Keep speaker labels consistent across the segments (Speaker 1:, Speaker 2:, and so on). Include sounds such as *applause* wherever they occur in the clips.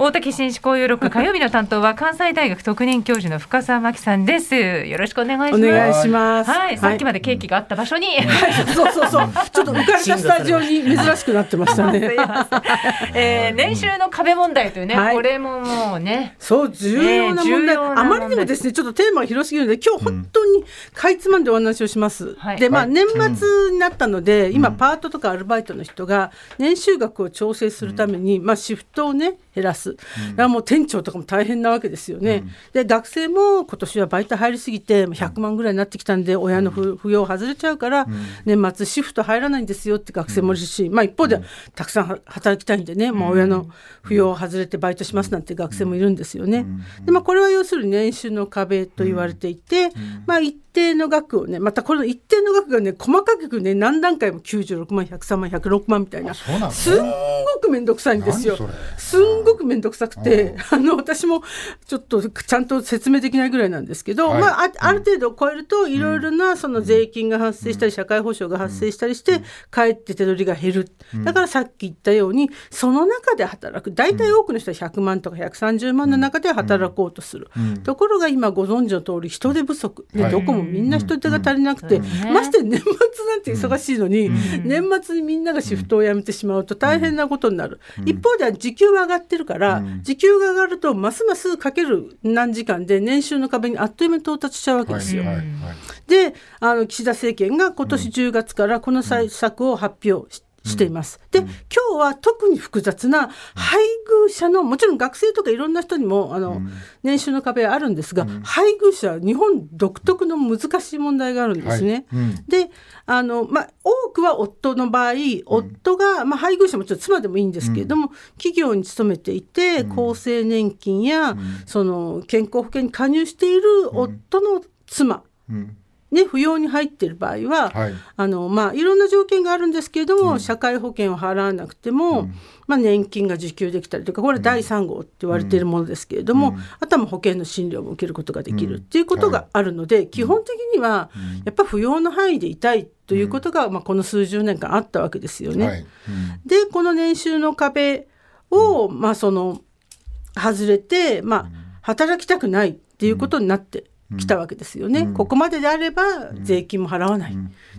Speaker 1: 大竹紳士交友録火曜日の担当は関西大学特任教授の深澤真紀さんです。よろしくお願いします。
Speaker 2: お願いします。
Speaker 1: はい、さっきまでケーキがあった場所に。
Speaker 2: そうそうそう。ちょっと浮かれたスタジオに珍しくなってましたね。*laughs*
Speaker 1: えー、年収の壁問題というね、
Speaker 2: はい。
Speaker 1: これももうね。
Speaker 2: そう重要な問題、
Speaker 1: ね重要な問題。
Speaker 2: あまりにもですねちょっとテーマが広すぎるので今日本当にかいつまんでお話をします、
Speaker 1: はい。
Speaker 2: でまあ
Speaker 3: はい。
Speaker 2: 年末になったので、今パートとかアルバイトの人が年収額を調整するために、まあシフトをね減らす、だからもう店長とかも大変なわけですよね、で学生も今年はバイト入りすぎて100万ぐらいになってきたんで親の扶扶養外れちゃうから、年末シフト入らないんですよって学生もいるし、まあ一方でたくさんは働きたいんでね、まあ親の扶養外れてバイトしますなんて学生もいるんですよね。でまあこれは要するに年収の壁と言われていて、まあ一定の額をねまたこの一定の額がね細かくね何段階も96万103万106万みたいな。
Speaker 3: そうなの
Speaker 2: すんごく面倒くさいんですよ。すんごく面倒くさくて、あの私もちょっとちゃんと説明できないぐらいなんですけど、
Speaker 3: はい。
Speaker 2: まああある程度超えるといろいろなその税金が発生したり社会保障が発生したりしてかえって手取りが減る。だからさっき言ったようにその中で働く大体多くの人は100万とか130万の中で働こうとする。ところが今ご存知の通り人手不足。で
Speaker 3: はい。
Speaker 2: どこもみんな人手が足りなくて、まして年末なんて忙しいのに、年末にみんながシフトを辞めてしまうと大変なことになる、一方では時給は上がってるから、時給が上がるとますますかける何時間で年収の壁にあっという間に到達しちゃうわけですよ。
Speaker 3: はいはい
Speaker 2: であの岸田政権が今年10月からこの対策を発表ししています。で、今日は特に複雑な配偶者のもちろん学生とかいろんな人にもあの、年収の壁はあるんですが、配偶者は日本独特の難しい問題があるんですね。
Speaker 3: はい。うん。
Speaker 2: であの、まあ、多くは夫の場合夫が、まあ、配偶者もちろん妻でもいいんですけれども、企業に勤めていて、厚生年金や、その健康保険に加入している夫の妻、
Speaker 3: うん
Speaker 2: ね、扶養に入っている場合は、
Speaker 3: はい。
Speaker 2: あのまあ、いろんな条件があるんですけれども、社会保険を払わなくても、まあ、年金が受給できたりとかこれ第3号って言われているものですけれども、あとは保険の診療も受けることができるっていうことがあるので、基本的にはやっぱ扶養の範囲でいたいということが、まあ、この数十年間あったわけですよね。
Speaker 3: はい。うん。
Speaker 2: でこの年収の壁を、まあその外れて、まあ、働きたくないっていうことになってきたわけですよね。ここまでであれば税金も払わない、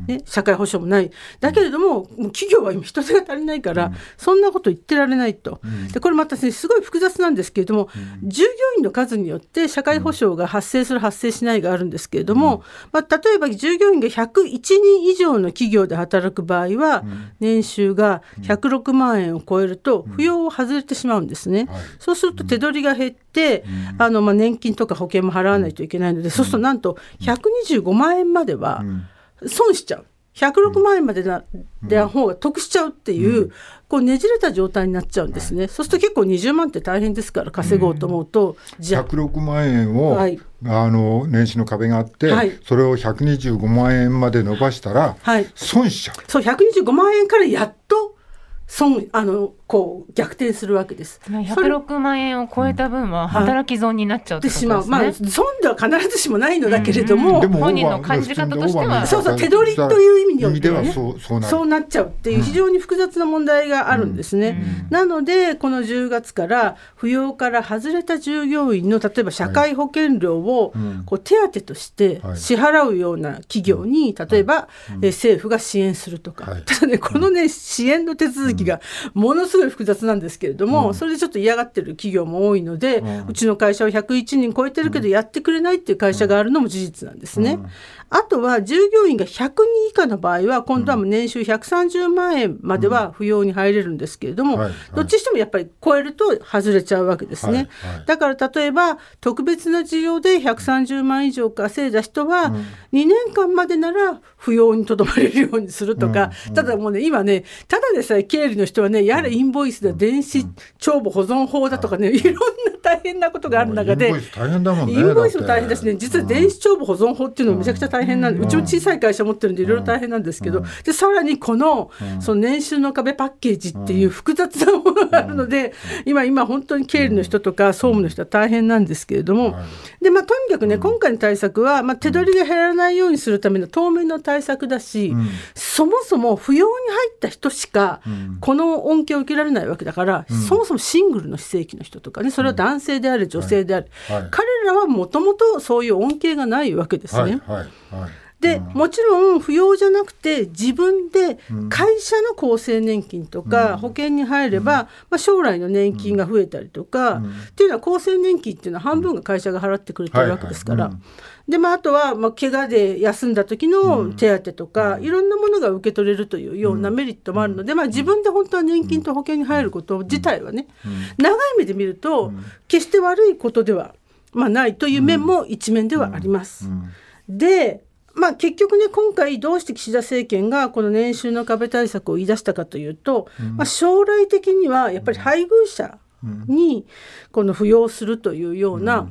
Speaker 2: ね、社会保障もない。だけれどももう企業は今人手が足りないから、そんなこと言ってられないと。でこれまた、ね、すごい複雑なんですけれども、従業員の数によって社会保障が発生する発生しないがあるんですけれども、まあ、例えば従業員が101人以上の企業で働く場合は、年収が106万円を超えると扶養を外れてしまうんですね。
Speaker 3: はい。
Speaker 2: そうすると手取りが減って、あのまあ年金とか保険も払わないといけないので、そうするとなんと125万円までは損しちゃう。106万円までな、で方が得しちゃうっていう、こうねじれた状態になっちゃうんですね。そうすると結構20万って大変ですから稼ごうと思うと、じゃあ。
Speaker 3: 106万円を、
Speaker 2: はい。
Speaker 3: あの年収の壁があって、
Speaker 2: はい。
Speaker 3: それを125万円まで伸ばしたら、
Speaker 2: はい。
Speaker 3: 損しちゃう。
Speaker 2: そう125万円からやっと損あのこう逆転するわけです。それ
Speaker 1: 106万円を超えた分は働き損になっちゃうって
Speaker 2: で
Speaker 1: こと
Speaker 2: しまう。まあ。損では必ずしもないのだけれども、
Speaker 1: 本人の感じ方としては。
Speaker 2: そうそう手取りという意味によってはね。
Speaker 3: そうそうなる。
Speaker 2: そうなっちゃうっていう非常に複雑な問題があるんですね。なのでこの10月から扶養から外れた従業員の例えば社会保険料を
Speaker 3: うん。
Speaker 2: こう手当として
Speaker 3: はい。
Speaker 2: 支払うような企業に例えばえ政府が支援するとか、
Speaker 3: はい。
Speaker 2: ただねこのね支援の手続きがものすごい複雑なんですけれども、それでちょっと嫌がってる企業も多いので、
Speaker 3: うん。
Speaker 2: うちの会社は101人超えてるけどやってくれないっていう会社があるのも事実なんですね。あとは従業員が100人以下の場合は今度はもう年収130万円までは扶養に入れるんですけれども、
Speaker 3: はいはい。
Speaker 2: どっちにしてもやっぱり超えると外れちゃうわけですね。
Speaker 3: はいはい。
Speaker 2: だから例えば特別な事情で130万以上稼いだ人は2年間までなら扶養にとどまれるようにするとか、ただもうね今ねただでさえ経理の人はねやれインボイスだ電子帳簿保存法だとかねいろんな大変なことがある中で
Speaker 3: インボイス大変だもんね。
Speaker 2: インボイスも大変だしね、実は電子帳簿保存法っていうのもめちゃくちゃ大変なんで、うちも小さい会社持ってるんで、いろいろ大変なんですけど、でさらにこの、その年収の壁パッケージっていう複雑なものがあるので、今、今、本当に経理の人とか総務の人は大変なんですけれども、でまあ、とにかくね、今回の対策は、まあ、手取りが減らないようにするための当面の対策だし、そもそも扶養に入った人しか、この恩恵を受けられないわけだから、そもそもシングルの非正規の人とかねそれは男性であれ女性であれ、
Speaker 3: はい。はい。
Speaker 2: 彼らはもともとそういう恩恵がないわけですね。で、もちろん扶養じゃなくて自分で会社の厚生年金とか保険に入れば、まあ、将来の年金が増えたりとか、っていうのは厚生年金っていうのは半分が会社が払ってくれてるわけですから。でまあ、あとは、まあ、怪我で休んだ時の手当とか、いろんなものが受け取れるというようなメリットもあるので、まあ、自分で本当は年金と保険に入ること自体はね、長い目で見ると、決して悪いことでは、まあ、ないという面も一面ではあります。でまあ、結局ね今回どうして岸田政権がこの年収の壁対策を言い出したかというと、まあ、将来的にはやっぱり配偶者にこの扶養するというような、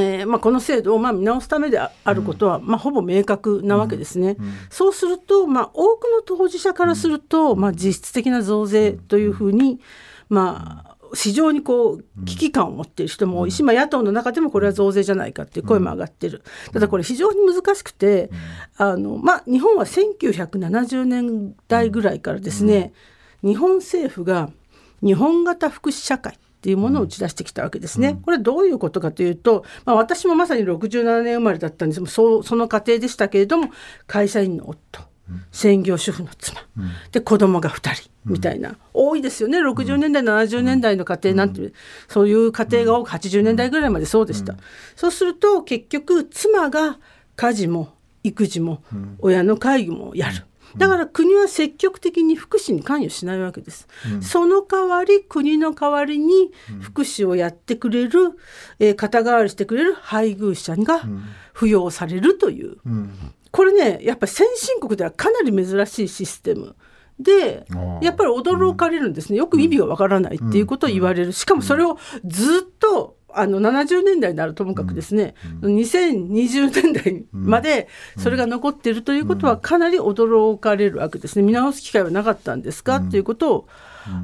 Speaker 2: えーまあ、この制度をまあ見直すためであることは、まあ、ほぼ明確なわけですね。そうすると、まあ、多くの当事者からすると、まあ、実質的な増税というふうに、まあ、非常にこう危機感を持っている人も多いし、まあ、野党の中でもこれは増税じゃないかっていう声も上がってる、ただこれ非常に難しくて、あのまあ、日本は1970年代ぐらいからですね、日本政府が日本型福祉社会っていうものを打ち出してきたわけですね。これどういうことかというと、まあ、私もまさに67年生まれだったんです。そうその過程でしたけれども会社員の夫専業主婦の妻、で子供が2人みたいな、多いですよね。60年代70年代の家庭なんて、そういう家庭が多く80年代ぐらいまでそうでした、そうすると結局妻が家事も育児も親の介護もやる。だから国は積極的に福祉に関与しないわけです。その代わり国の代わりに福祉をやってくれる、えー肩代わりしてくれる配偶者が扶養されるという、これねやっぱり先進国ではかなり珍しいシステム。でやっぱり驚かれるんですね。よく意味がわからないっていうことを言われる。しかもそれをずっとあの70年代になるともかくですね、2020年代までそれが残っているということはかなり驚かれるわけですね。見直す機会はなかったんですか、ということを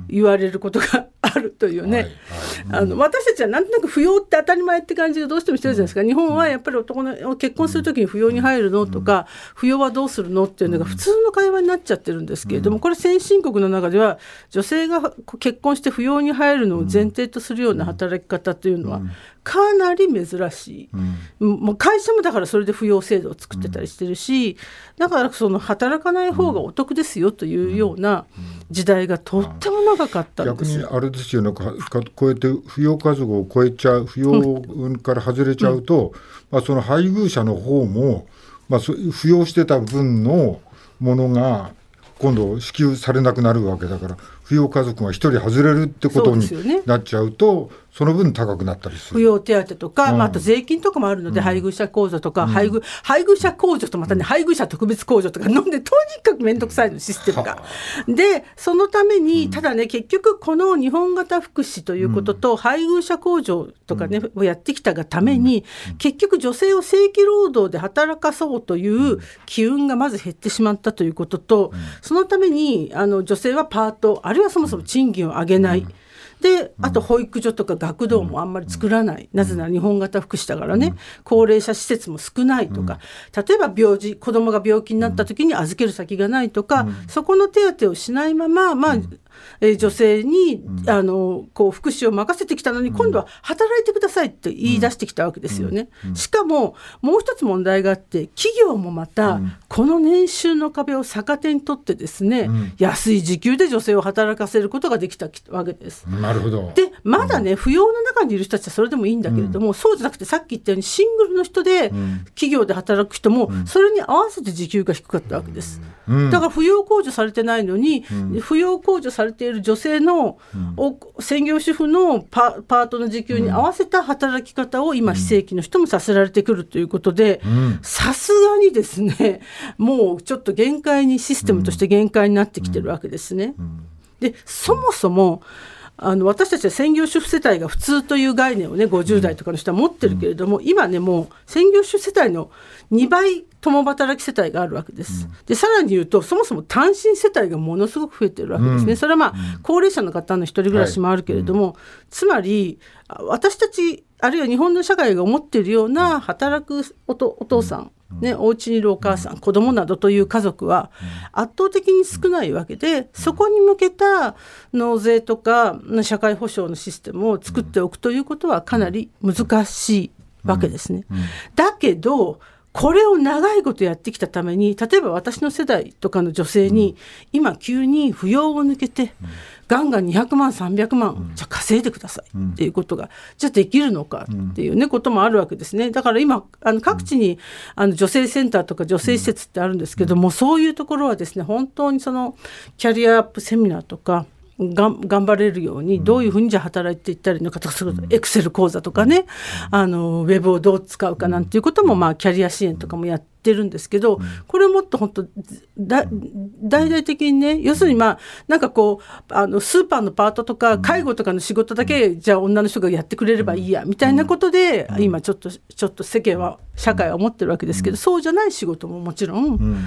Speaker 2: 言われることがあるというね、
Speaker 3: はいはい。
Speaker 2: あの私たちはなんとなく扶養って当たり前って感じがどうしてもしてるじゃないですか、日本はやっぱり男の結婚する時に扶養に入るのとか、扶養はどうするのっていうのが普通の会話になっちゃってるんですけれども、これ先進国の中では女性が結婚して扶養に入るのを前提とするような働き方というのはかなり珍しい、もう会社もだからそれで扶養制度を作ってたりしてるし、だからその働かない方がお得ですよというような時代がとっても長かったんですよ。
Speaker 3: れですよね。かか超えて扶養家族を超えちゃう扶養から外れちゃうと、まあ、その配偶者の方も、まあ、そ扶養してた分のものが今度支給されなくなるわけだから扶養家族が一人外れるってことになっちゃうとその分高くなったりす
Speaker 2: 扶
Speaker 3: る。
Speaker 2: 養手当とか、
Speaker 3: うん。
Speaker 2: まあ、あと税金とかもあるので、配偶者控除とか、配偶配偶者控除とまたね、配偶者特別控除とか飲んで *laughs* とにかく面倒くさいのシステムが。でそのためにただね結局この日本型福祉ということと、配偶者控除とかね、をやってきたがために、結局女性を正規労働で働かそうという機運がまず減ってしまったということと、そのためにあの女性はパートあるいはそもそも賃金を上げない。であと保育所とか学童もあんまり作らない、なぜなら日本型福祉だからね、高齢者施設も少ないとか、例えば病児子供が病気になった時に預ける先がないとか、そこの手当をしないまま、まあえー女性に、あのこう福祉を任せてきたのに、今度は働いてくださいって言い出してきたわけですよね。しかももう一つ問題があって企業もまた、この年収の壁を逆手にとってですね、安い時給で女性を働かせることができたわけです。
Speaker 3: なるほど。
Speaker 2: でまだね、扶養の中にいる人たちはそれでもいいんだけれども、そうじゃなくてさっき言ったようにシングルの人で企業で働く人も、それに合わせて時給が低かったわけです。
Speaker 3: うん。
Speaker 2: だから扶養控除されてないのに、扶養控除されている女性の、お専業主婦のパパートの時給に合わせた働き方を今非正規の人もさせられてくるということで
Speaker 3: ん。
Speaker 2: さすがにですね *laughs* もうちょっと限界にシステムとして限界になってきてるわけですね。でそもそもあの私たちは専業主婦世帯が普通という概念をね50代とかの人は持ってるけれども、今ねもう専業主婦世帯の2倍共働き世帯があるわけです。でさらに言うとそもそも単身世帯がものすごく増えてるわけですね。それはまあ、高齢者の方の一人暮らしもあるけれども、つまり私たちあるいは日本の社会が思っているような働くおとお父さん、ね、お家にいるお母さん、子供などという家族は圧倒的に少ないわけで、そこに向けた納税とか社会保障のシステムを作っておくということはかなり難しいわけですね。だけどこれを長いことやってきたために例えば私の世代とかの女性に、今急に扶養を抜けて、ガンガン200万300万、じゃあ稼いでくださいっていうことが、じゃあできるのかっていうね、こともあるわけですね。だから今あの各地にあの女性センターとか女性施設ってあるんですけども、そういうところはですね本当にそのキャリアアップセミナーとかが頑張れるようにどういうふうにじゃ働いていったらいいのかとかエクセル講座とかね、あのウェブをどう使うかなんていうことも、まあ、キャリア支援とかもやってるんですけどこれもっと本当だ大々的にね要するにまあなんかこうあのスーパーのパートとか介護とかの仕事だけじゃあ女の人がやってくれればいいやみたいなことで今ちょっとちょっと世間は社会は思ってるわけですけどそうじゃない仕事ももちろん。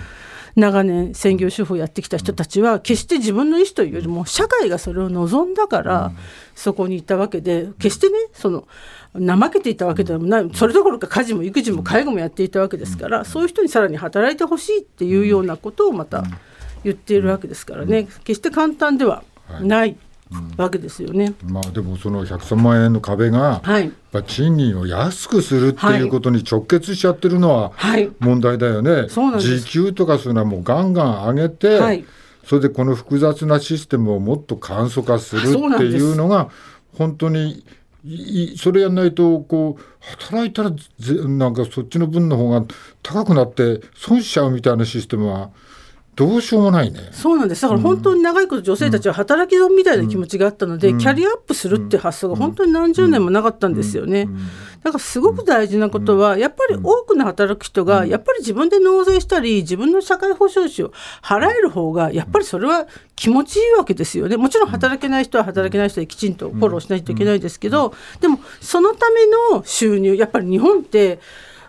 Speaker 2: 長年専業主婦をやってきた人たちは決して自分の意思というよりも社会がそれを望んだからそこにいたわけで決してねその怠けていたわけでもない。それどころか家事も育児も介護もやっていたわけですからそういう人にさらに働いてほしいっていうようなことをまた言っているわけですからね。決して簡単ではない。わけですよね。
Speaker 3: まあでもその103万円の壁が、はい、賃金を安くするっていうことに直結しちゃってるのは問題だよね。はい、時給とかそういうのはもうガンガン上げて、はい、それでこの複雑なシステムをもっと簡素化するっていうのが本当にそれやんないとこう働いたらなんかそっちの分の方が高くなって損しちゃうみたいなシステムはどうしようもないね。
Speaker 2: そうなんです。だから本当に長いこと女性たちは働き損みたいな気持ちがあったので、うん、キャリアアップするって発想が本当に何十年もなかったんですよね。だからすごく大事なことは、やっぱり多くの働く人が、やっぱり自分で納税したり、自分の社会保障費を払える方が、やっぱりそれは気持ちいいわけですよね。もちろん働けない人は働けない人できちんとフォローしないといけないですけど、でもそのための収入、やっぱり日本って、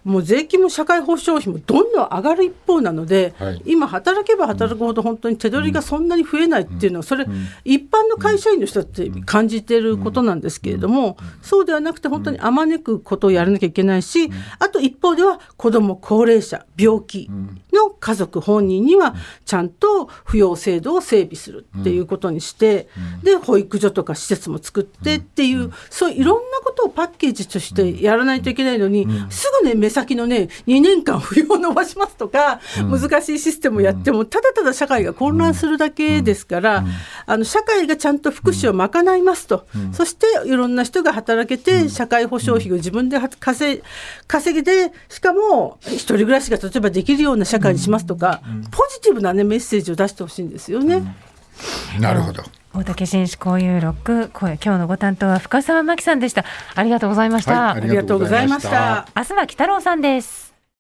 Speaker 2: もう税金も社会保障費もどんどん上がる一方なので、はい、今働けば働くほど本当に手取りがそんなに増えないっていうのはそれ一般の会社員の人って感じてることなんですけれどもそうではなくて本当にあまねくことをやらなきゃいけないしあと一方では子ども高齢者病気の家族本人にはちゃんと扶養制度を整備するっていうことにしてで保育所とか施設も作ってっていうそういろんなことをパッケージとしてやらないといけないのにすぐね先のね2年間扶養を伸ばしますとか、うん、難しいシステムをやっても、ただただ社会が混乱するだけですから、あの社会がちゃんと福祉を賄いますと、そしていろんな人が働けて社会保障費を自分で稼稼ぎでしかも一人暮らしが例えばできるような社会にしますとか、ポジティブな、ね、メッセージを出してほしいんですよね。
Speaker 3: なるほど。
Speaker 1: 大竹紳士交友録今日のご担当は深澤真紀さんでした。ありがとうございました、
Speaker 2: はい、ありがとうございました。
Speaker 1: 明日は北郎さんです